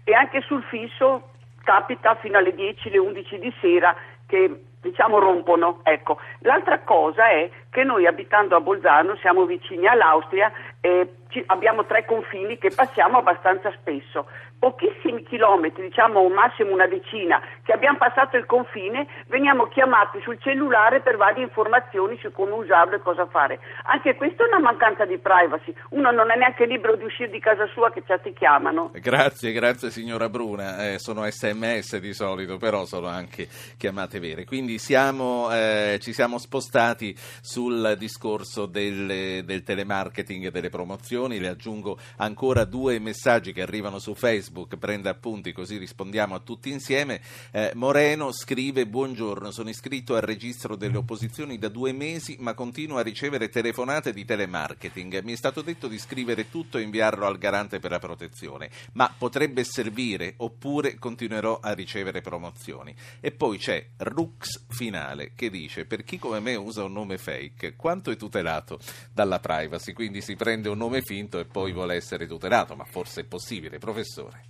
H: E anche sul fisso capita fino alle 10, le 11 di sera che diciamo rompono. Ecco. L'altra cosa è che noi abitando a Bolzano siamo vicini all'Austria e abbiamo tre confini che passiamo abbastanza spesso pochissimi chilometri, diciamo massimo una decina, che abbiamo passato il confine, veniamo chiamati sul cellulare per varie informazioni su come usarlo e cosa fare. Anche questa è una mancanza di privacy. Uno non è neanche libero di uscire di casa sua che già ti chiamano.
A: Grazie, grazie signora Bruna. Eh, sono sms di solito, però sono anche chiamate vere. Quindi siamo, eh, ci siamo spostati sul discorso del, del telemarketing e delle promozioni. Le aggiungo ancora due messaggi che arrivano su Facebook Facebook, prenda appunti così rispondiamo a tutti insieme. Eh, Moreno scrive buongiorno, sono iscritto al registro delle opposizioni da due mesi ma continuo a ricevere telefonate di telemarketing. Mi è stato detto di scrivere tutto e inviarlo al garante per la protezione, ma potrebbe servire oppure continuerò a ricevere promozioni. E poi c'è Rux Finale che dice per chi come me usa un nome fake quanto è tutelato dalla privacy, quindi si prende un nome finto e poi vuole essere tutelato, ma forse è possibile, professore.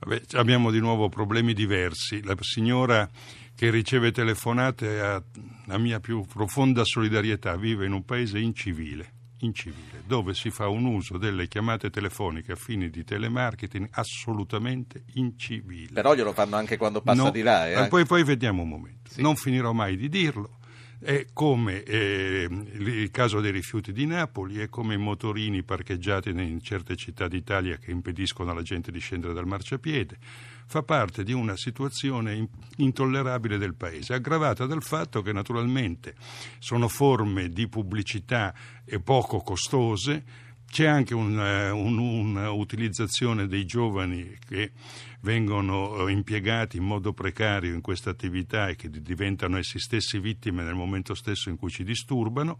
B: Vabbè, abbiamo di nuovo problemi diversi. La signora che riceve telefonate ha la mia più profonda solidarietà, vive in un paese incivile. incivile, dove si fa un uso delle chiamate telefoniche a fini di telemarketing assolutamente incivile.
A: Però glielo fanno anche quando passa
B: No,
A: di là. eh?
B: Poi, poi vediamo un momento.
A: Sì.
B: Non finirò mai di dirlo. È come eh, il caso dei rifiuti di Napoli, è come i motorini parcheggiati in certe città d'Italia che impediscono alla gente di scendere dal marciapiede. Fa parte di una situazione in- intollerabile del Paese, aggravata dal fatto che naturalmente sono forme di pubblicità poco costose, c'è anche un'utilizzazione dei giovani che vengono eh, impiegati in modo precario in questa attività e che di- diventano essi stessi vittime nel momento stesso in cui ci disturbano.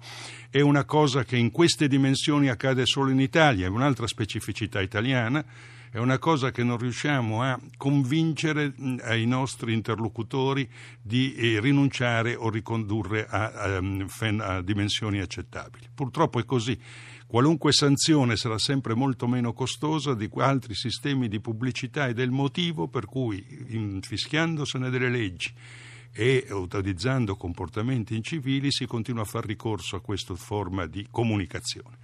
B: È una cosa che in queste dimensioni accade solo in Italia, è un'altra specificità italiana. È una cosa che non riusciamo a convincere ai nostri interlocutori di eh, rinunciare o ricondurre a, a, a dimensioni accettabili. Purtroppo è così. Qualunque sanzione sarà sempre molto meno costosa di altri sistemi di pubblicità ed è il motivo per cui, infischiandosene delle leggi e utilizzando comportamenti incivili, si continua a far ricorso a questa forma di comunicazione.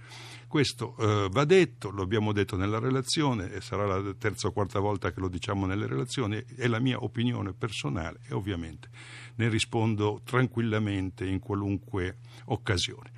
B: Questo eh, va detto, lo abbiamo detto nella relazione e sarà la terza o quarta volta che lo diciamo nelle relazioni, è la mia opinione personale e ovviamente ne rispondo tranquillamente in qualunque occasione.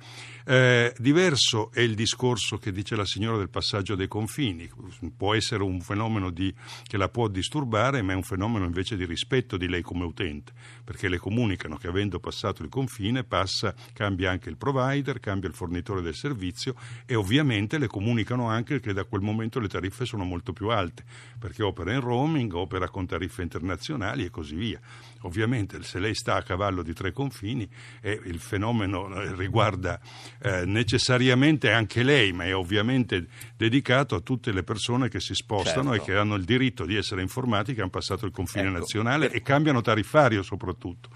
B: Eh, diverso è il discorso che dice la signora del passaggio dei confini, può essere un fenomeno di, che la può disturbare, ma è un fenomeno invece di rispetto di lei come utente, perché le comunicano che avendo passato il confine passa, cambia anche il provider, cambia il fornitore del servizio e ovviamente le comunicano anche che da quel momento le tariffe sono molto più alte, perché opera in roaming, opera con tariffe internazionali e così via. Ovviamente se lei sta a cavallo di tre confini e il fenomeno eh, riguarda eh, necessariamente anche lei, ma è ovviamente dedicato a tutte le persone che si spostano
A: Certo.
B: e che hanno il diritto di essere informati che hanno passato il confine
A: Ecco,
B: nazionale e cambiano tariffario soprattutto.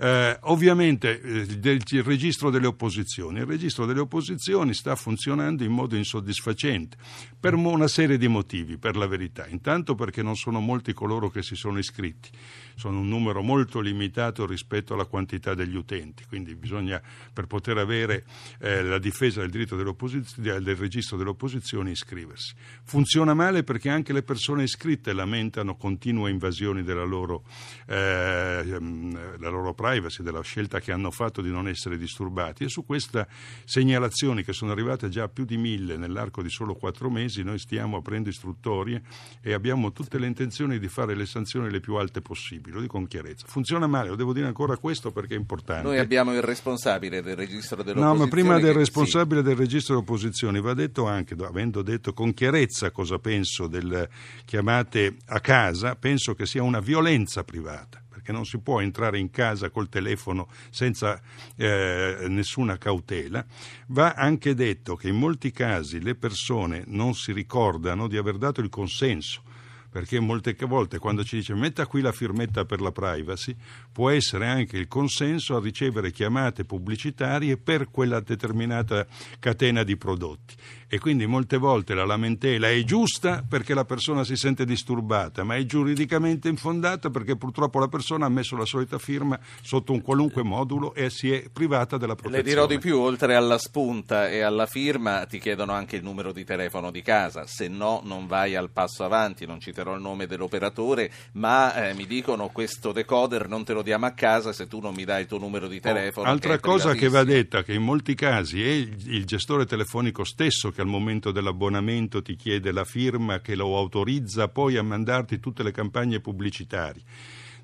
B: Eh, ovviamente eh, del- il registro delle opposizioni. Il registro delle opposizioni sta funzionando in modo insoddisfacente per una serie di motivi, per la verità. Intanto perché non sono molti coloro che si sono iscritti, sono un numero molto limitato rispetto alla quantità degli utenti, quindi bisogna per poter avere eh, la difesa del diritto del registro delle opposizioni iscriversi. Funziona male perché anche le persone iscritte lamentano continue invasioni della loro, eh, ehm, la loro privacy, della scelta che hanno fatto di non essere disturbati e su queste segnalazioni che sono arrivate già a più di mille nell'arco di solo quattro mesi noi stiamo aprendo istruttorie e abbiamo tutte le intenzioni di fare le sanzioni le più alte possibili, lo dico con chiarezza. Funziona male, lo devo dire ancora questo perché è importante.
A: Noi abbiamo il responsabile del registro delle
B: No, ma prima del responsabile del registro delle opposizioni va detto anche, avendo detto con chiarezza cosa penso delle chiamate a casa, penso che sia una violenza privata. Perché non si può entrare in casa col telefono senza eh, nessuna cautela. Va anche detto che in molti casi le persone non si ricordano di aver dato il consenso perché molte volte quando ci dice metta qui la firmetta per la privacy può essere anche il consenso a ricevere chiamate pubblicitarie per quella determinata catena di prodotti e quindi molte volte la lamentela è giusta perché la persona si sente disturbata ma è giuridicamente infondata perché purtroppo la persona ha messo la solita firma sotto un qualunque modulo e si è privata della
A: Le
B: protezione.
A: dirò di più, oltre alla spunta e alla firma ti chiedono anche il numero di telefono di casa, se no non vai al passo avanti, non citerò il nome dell'operatore, ma eh, mi dicono questo decoder non te lo diamo a casa se tu non mi dai il tuo numero di telefono.
B: Oh, Altra
A: che
B: cosa che va detta, che in molti casi è il, il gestore telefonico stesso che al momento dell'abbonamento ti chiede la firma che lo autorizza poi a mandarti tutte le campagne pubblicitarie.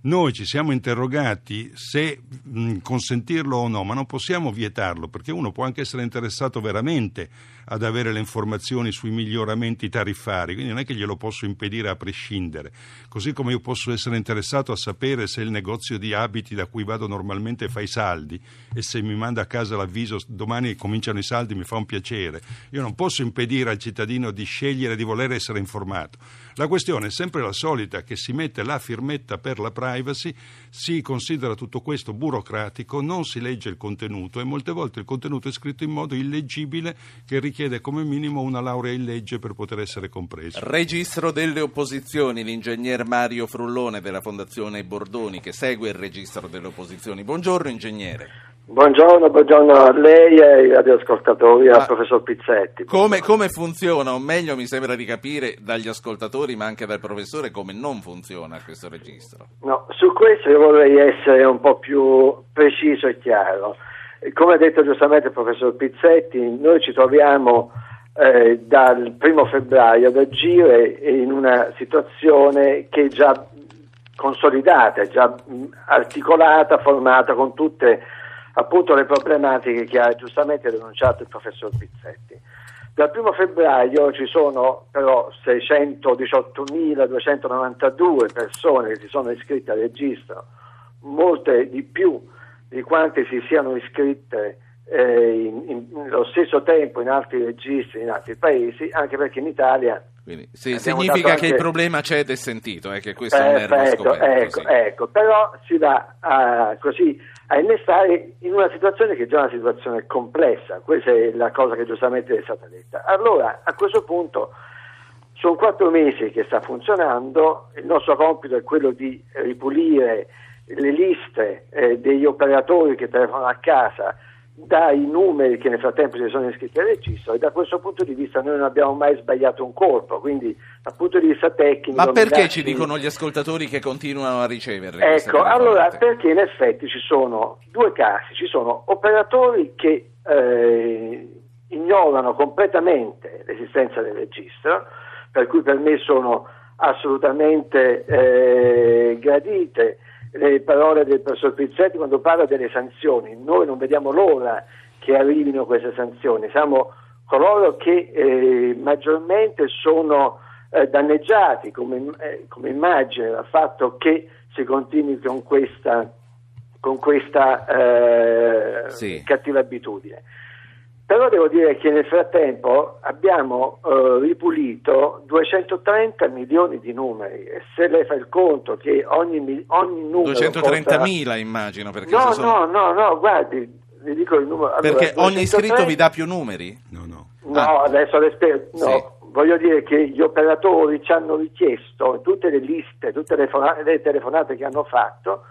B: Noi ci siamo interrogati se mh, consentirlo o no, ma non possiamo vietarlo perché uno può anche essere interessato veramente ad avere le informazioni sui miglioramenti tariffari, quindi non è che glielo posso impedire a prescindere. Così come io posso essere interessato a sapere se il negozio di abiti da cui vado normalmente fa i saldi e se mi manda a casa l'avviso domani cominciano i saldi mi fa un piacere. Io non posso impedire al cittadino di scegliere di voler essere informato. La questione è sempre la solita, che si mette la firmetta per la privacy, si considera tutto questo burocratico, non si legge il contenuto e molte volte il contenuto è scritto in modo illeggibile che richiede come minimo una laurea in legge per poter essere compreso.
A: Registro delle opposizioni, l'ingegner Mario Frullone della Fondazione Bordoni che segue il registro delle opposizioni. Buongiorno ingegnere.
I: Buongiorno, buongiorno a lei e ai radioascoltatori, al professor Pizzetti.
A: Come, come, funziona, o meglio mi sembra di capire dagli ascoltatori ma anche dal professore come non funziona questo registro?
I: No, su questo io vorrei essere un po' più preciso e chiaro. Come ha detto giustamente il professor Pizzetti, noi ci troviamo eh, dal primo febbraio ad agire in una situazione che è già consolidata, già articolata, formata con tutte appunto le problematiche che ha giustamente denunciato il professor Pizzetti. Dal primo febbraio ci sono però 618.292 persone che si sono iscritte al registro, molte di più di quante si siano iscritte eh, in, in, nello stesso tempo in altri registri in altri paesi, anche perché in Italia
A: quindi, sì, significa anche... che il problema c'è ed è sentito, eh, che questo
I: Perfetto,
A: è un scoperto.
I: Ecco,
A: sì.
I: ecco, però si va a, così a innestare in una situazione che è già una situazione complessa, questa è la cosa che giustamente è stata detta. Allora, a questo punto, sono quattro mesi che sta funzionando, il nostro compito è quello di ripulire le liste eh, degli operatori che telefonano a casa dai numeri che nel frattempo si sono iscritti al registro e da questo punto di vista noi non abbiamo mai sbagliato un colpo, quindi dal punto di vista tecnico...
A: Ma perché dati... ci dicono gli ascoltatori che continuano a riceverle?
I: Ecco, allora perché in effetti ci sono due casi, ci sono operatori che eh, ignorano completamente l'esistenza del registro, per cui per me sono assolutamente eh, gradite le parole del professor Pizzetti quando parla delle sanzioni. Noi non vediamo l'ora che arrivino queste sanzioni, siamo coloro che eh, maggiormente sono eh, danneggiati come, eh, come, immagine dal fatto che si continui con questa, con questa eh, sì. cattiva abitudine. Però devo dire che nel frattempo abbiamo eh, ripulito 230 milioni di numeri e se lei fa il conto che ogni, ogni numero...
A: 230 mila immagino perché
I: No,
A: sono...
I: no, no, no, guardi, vi dico il numero...
A: Allora, perché 230... ogni iscritto vi dà più numeri?
B: No, no.
I: No, ah. adesso l'esperto... No. Sì. Voglio dire che gli operatori ci hanno richiesto tutte le liste, tutte le, le telefonate che hanno fatto,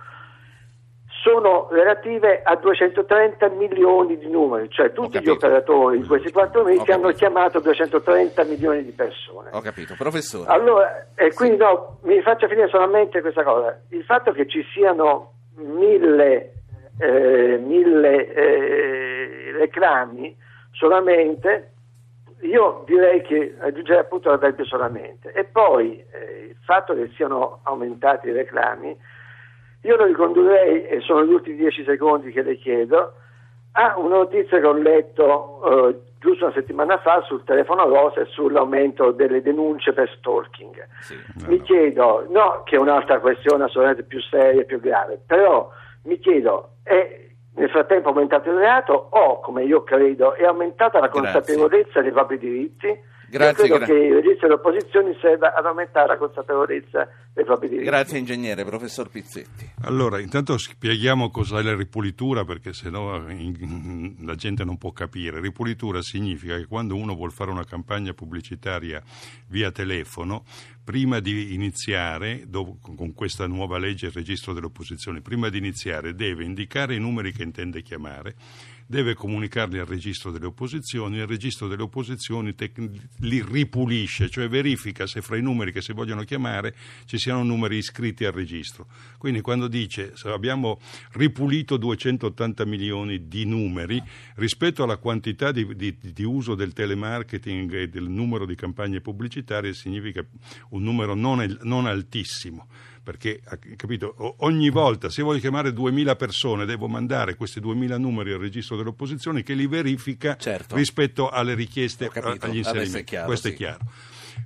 I: sono relative a 230 milioni di numeri, cioè tutti gli operatori in questi quattro mesi hanno chiamato 230 milioni di persone.
A: Ho capito, professore.
I: Allora, e quindi sì. no, mi faccio finire solamente questa cosa, il fatto che ci siano mille, eh, mille eh, reclami solamente, io direi che aggiungerei appunto la verbo solamente, e poi eh, il fatto che siano aumentati i reclami, io lo ricondurrei, e sono gli ultimi dieci secondi che le chiedo, a una notizia che ho letto eh, giusto una settimana fa sul telefono rosa e sull'aumento delle denunce per stalking. Sì, mi chiedo, no che è un'altra questione assolutamente più seria e più grave, però mi chiedo, è nel frattempo aumentato il reato o, come io credo, è aumentata la consapevolezza Grazie. dei propri diritti?
A: Grazie,
I: Io credo gra- che il registro delle opposizioni serva ad aumentare la consapevolezza dei propri diritti.
A: Grazie ingegnere, professor Pizzetti.
B: Allora, intanto spieghiamo cos'è la ripulitura perché sennò la gente non può capire. Ripulitura significa che quando uno vuole fare una campagna pubblicitaria via telefono, prima di iniziare, dopo, con questa nuova legge il registro delle opposizioni, prima di iniziare deve indicare i numeri che intende chiamare deve comunicarli al registro delle opposizioni, il registro delle opposizioni tec- li ripulisce, cioè verifica se fra i numeri che si vogliono chiamare ci siano numeri iscritti al registro. Quindi quando dice abbiamo ripulito 280 milioni di numeri rispetto alla quantità di, di, di uso del telemarketing e del numero di campagne pubblicitarie significa un numero non, non altissimo perché capito, ogni volta se voglio chiamare 2000 persone devo mandare questi 2000 numeri al registro delle opposizioni che li verifica
A: certo.
B: rispetto alle richieste agli inserimenti.
A: È chiaro,
B: Questo
A: sì.
B: è chiaro.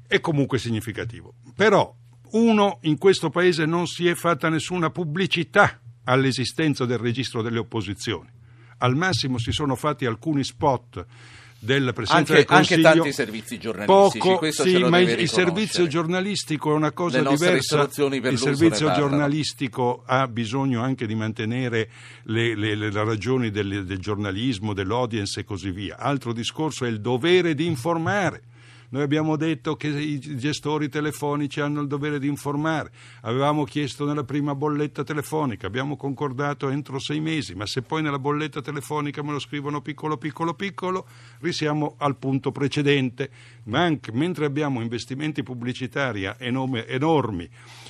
B: È comunque significativo. Però uno in questo paese non si è fatta nessuna pubblicità all'esistenza del registro delle opposizioni. Al massimo si sono fatti alcuni spot della Presidenza
A: anche,
B: del Consiglio.
A: Anche tanti servizi giornalistici.
B: Poco, sì, ma il, servizio giornalistico è una cosa diversa. Il servizio giornalistico ha bisogno anche di mantenere le, le, le ragioni del, del giornalismo, dell'audience e così via. Altro discorso è il dovere di informare noi abbiamo detto che i gestori telefonici hanno il dovere di informare, avevamo chiesto nella prima bolletta telefonica, abbiamo concordato entro sei mesi, ma se poi nella bolletta telefonica me lo scrivono piccolo piccolo piccolo, risiamo al punto precedente, ma anche mentre abbiamo investimenti pubblicitari enormi,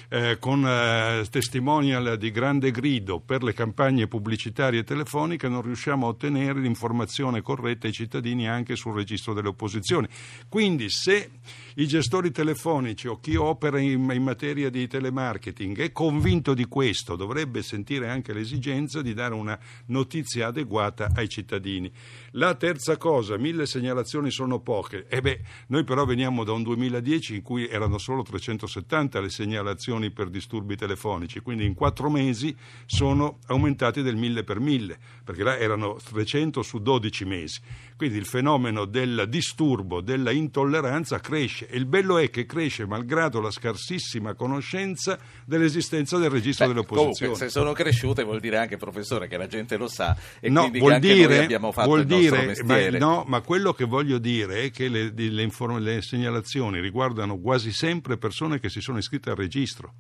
B: eh, con eh, testimonial di grande grido per le campagne pubblicitarie telefoniche, non riusciamo a ottenere l'informazione corretta ai cittadini anche sul registro delle opposizioni. Quindi se i gestori telefonici o chi opera in, in, materia di telemarketing è convinto di questo, dovrebbe sentire anche l'esigenza di dare una notizia adeguata ai cittadini. La terza cosa, mille segnalazioni sono poche. E beh, noi però veniamo da un 2010 in cui erano solo 370 le segnalazioni per disturbi telefonici, quindi in quattro mesi sono aumentati del mille per mille, perché là erano 300 su 12 mesi. Quindi il fenomeno del disturbo, della intolleranza cresce e il bello è che cresce malgrado la scarsissima conoscenza dell'esistenza del registro
A: Beh,
B: delle opposizioni.
A: Comunque, se sono cresciute vuol dire anche, professore, che la gente lo sa e
B: no,
A: quindi
B: vuol dire,
A: noi abbiamo fatto
B: vuol
A: il
B: dire,
A: nostro mestiere.
B: Ma, no, ma quello che voglio dire è che le, le, inform- le segnalazioni riguardano quasi sempre persone che si sono iscritte al registro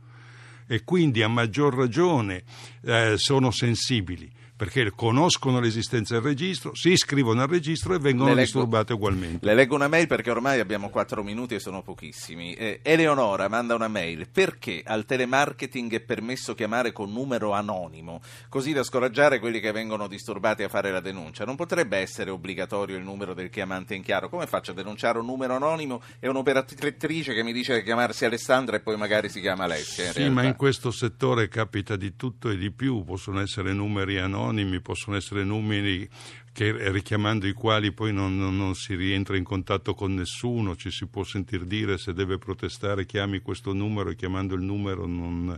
B: e quindi a maggior ragione eh, sono sensibili perché conoscono l'esistenza del registro, si iscrivono al registro e vengono leggo, disturbate ugualmente.
A: Le leggo una mail perché ormai abbiamo quattro minuti e sono pochissimi. Eh, Eleonora manda una mail. Perché al telemarketing è permesso chiamare con numero anonimo, così da scoraggiare quelli che vengono disturbati a fare la denuncia? Non potrebbe essere obbligatorio il numero del chiamante in chiaro? Come faccio a denunciare un numero anonimo e un'operatrice che mi dice che chiamarsi Alessandra e poi magari si chiama Alessia?
B: Sì, realtà. ma in questo settore capita di tutto e di più, possono essere numeri anonimi anonimi, possono essere numeri che, richiamando i quali poi non, non, non, si rientra in contatto con nessuno, ci si può sentir dire se deve protestare chiami questo numero e chiamando il numero non,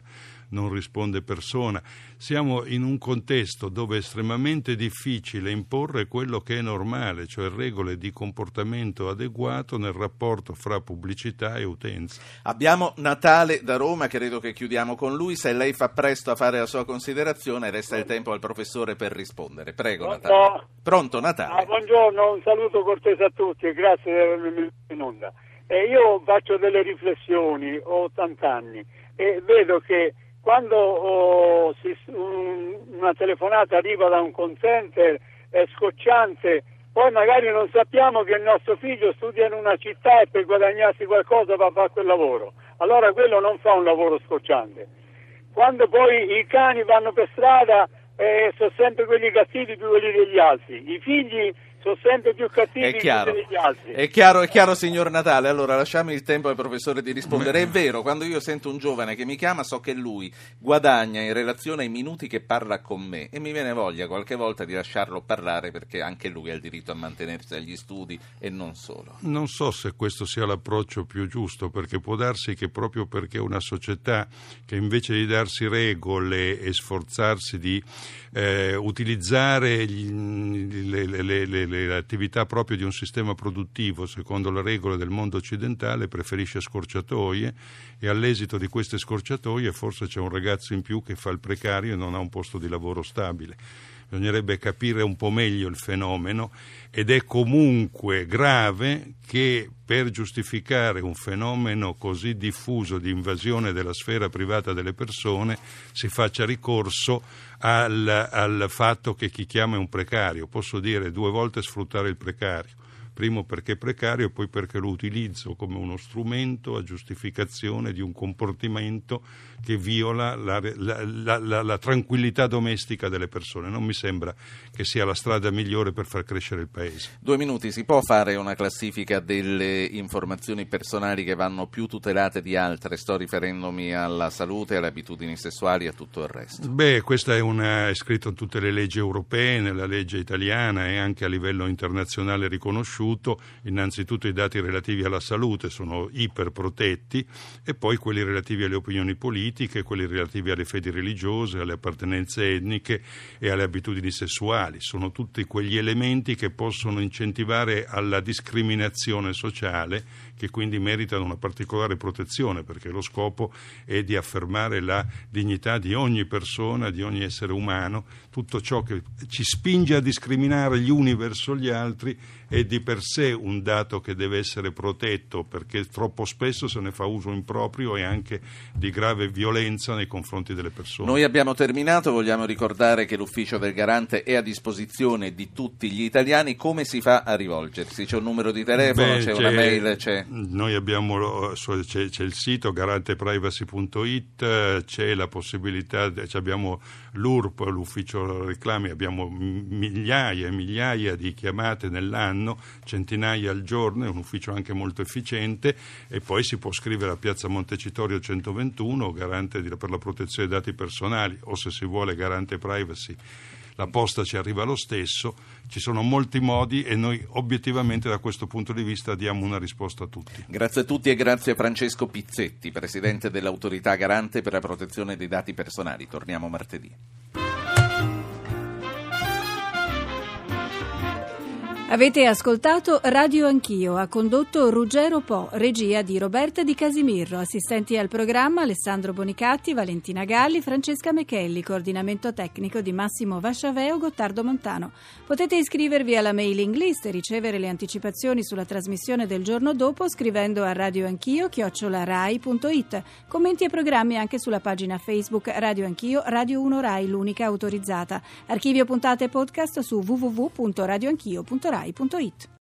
B: non risponde persona. Siamo in un contesto dove è estremamente difficile imporre quello che è normale, cioè regole di comportamento adeguato nel rapporto fra pubblicità e utenza.
A: Abbiamo Natale da Roma, credo che chiudiamo con lui. Se lei fa presto a fare la sua considerazione, resta il tempo al professore per rispondere. Prego, Natale. Pronto, Natale?
J: Ah, buongiorno, un saluto cortese a tutti e grazie di avermi in onda. Eh, io faccio delle riflessioni, ho 80 anni e vedo che quando oh, si, un, una telefonata arriva da un call center è scocciante, poi magari non sappiamo che il nostro figlio studia in una città e per guadagnarsi qualcosa va a fare quel lavoro. Allora quello non fa un lavoro scocciante. Quando poi i cani vanno per strada eh, sono sempre quelli cattivi più quelli degli altri. I figli sono sempre più cattivi
A: è chiaro.
J: degli altri.
A: È chiaro, è chiaro, signor Natale. Allora lasciamo il tempo al professore di rispondere. È vero, quando io sento un giovane che mi chiama, so che lui guadagna in relazione ai minuti che parla con me e mi viene voglia qualche volta di lasciarlo parlare perché anche lui ha il diritto a mantenersi agli studi e non solo.
B: Non so se questo sia l'approccio più giusto, perché può darsi che proprio perché una società che invece di darsi regole e sforzarsi di eh, utilizzare gli, le, le, le le attività proprio di un sistema produttivo secondo le regole del mondo occidentale preferisce scorciatoie e all'esito di queste scorciatoie forse c'è un ragazzo in più che fa il precario e non ha un posto di lavoro stabile. Bisognerebbe capire un po' meglio il fenomeno ed è comunque grave che per giustificare un fenomeno così diffuso di invasione della sfera privata delle persone si faccia ricorso al, al fatto che chi chiama è un precario. Posso dire due volte sfruttare il precario primo perché è precario e poi perché lo utilizzo come uno strumento a giustificazione di un comportamento che viola la, la, la, la, tranquillità domestica delle persone. Non mi sembra che sia la strada migliore per far crescere il Paese.
A: Due minuti, si può fare una classifica delle informazioni personali che vanno più tutelate di altre? Sto riferendomi alla salute, alle abitudini sessuali e a tutto il resto.
B: Beh, questa è, una, è scritto in tutte le leggi europee, nella legge italiana e anche a livello internazionale riconosciuto innanzitutto i dati relativi alla salute sono iperprotetti e poi quelli relativi alle opinioni politiche, quelli relativi alle fedi religiose, alle appartenenze etniche e alle abitudini sessuali. Sono tutti quegli elementi che possono incentivare alla discriminazione sociale che quindi meritano una particolare protezione perché lo scopo è di affermare la dignità di ogni persona, di ogni essere umano, tutto ciò che ci spinge a discriminare gli uni verso gli altri è di per sé un dato che deve essere protetto perché troppo spesso se ne fa uso improprio e anche di grave violenza nei confronti delle persone.
A: Noi abbiamo terminato, vogliamo ricordare che l'ufficio del garante è a disposizione di tutti gli italiani, come si fa a rivolgersi? C'è un numero di telefono,
B: Beh,
A: c'è, una mail, c'è...
B: Noi abbiamo c'è, c'è il sito garanteprivacy.it, c'è la possibilità, abbiamo l'URP, l'ufficio reclami, abbiamo migliaia e migliaia di chiamate nell'anno, centinaia al giorno, è un ufficio anche molto efficiente e poi si può scrivere a Piazza Montecitorio 121, garante per la protezione dei dati personali o se si vuole garante privacy la posta ci arriva lo stesso, ci sono molti modi e noi obiettivamente da questo punto di vista diamo una risposta a tutti.
A: Grazie a tutti e grazie a Francesco Pizzetti, Presidente dell'Autorità Garante per la protezione dei dati personali. Torniamo martedì.
K: Avete ascoltato Radio Anch'io, ha condotto Ruggero Po, regia di Roberta Di Casimirro, assistenti al programma Alessandro Bonicatti, Valentina Galli, Francesca Mechelli, coordinamento tecnico di Massimo Vasciaveo, Gottardo Montano. Potete iscrivervi alla mailing list e ricevere le anticipazioni sulla trasmissione del giorno dopo scrivendo a Radio Anch'io, chiocciolarai.it. Commenti e programmi anche sulla pagina Facebook Radio Anch'io, Radio 1 Rai, l'unica autorizzata. Archivio puntate podcast su www.radioanchio.rai rai.it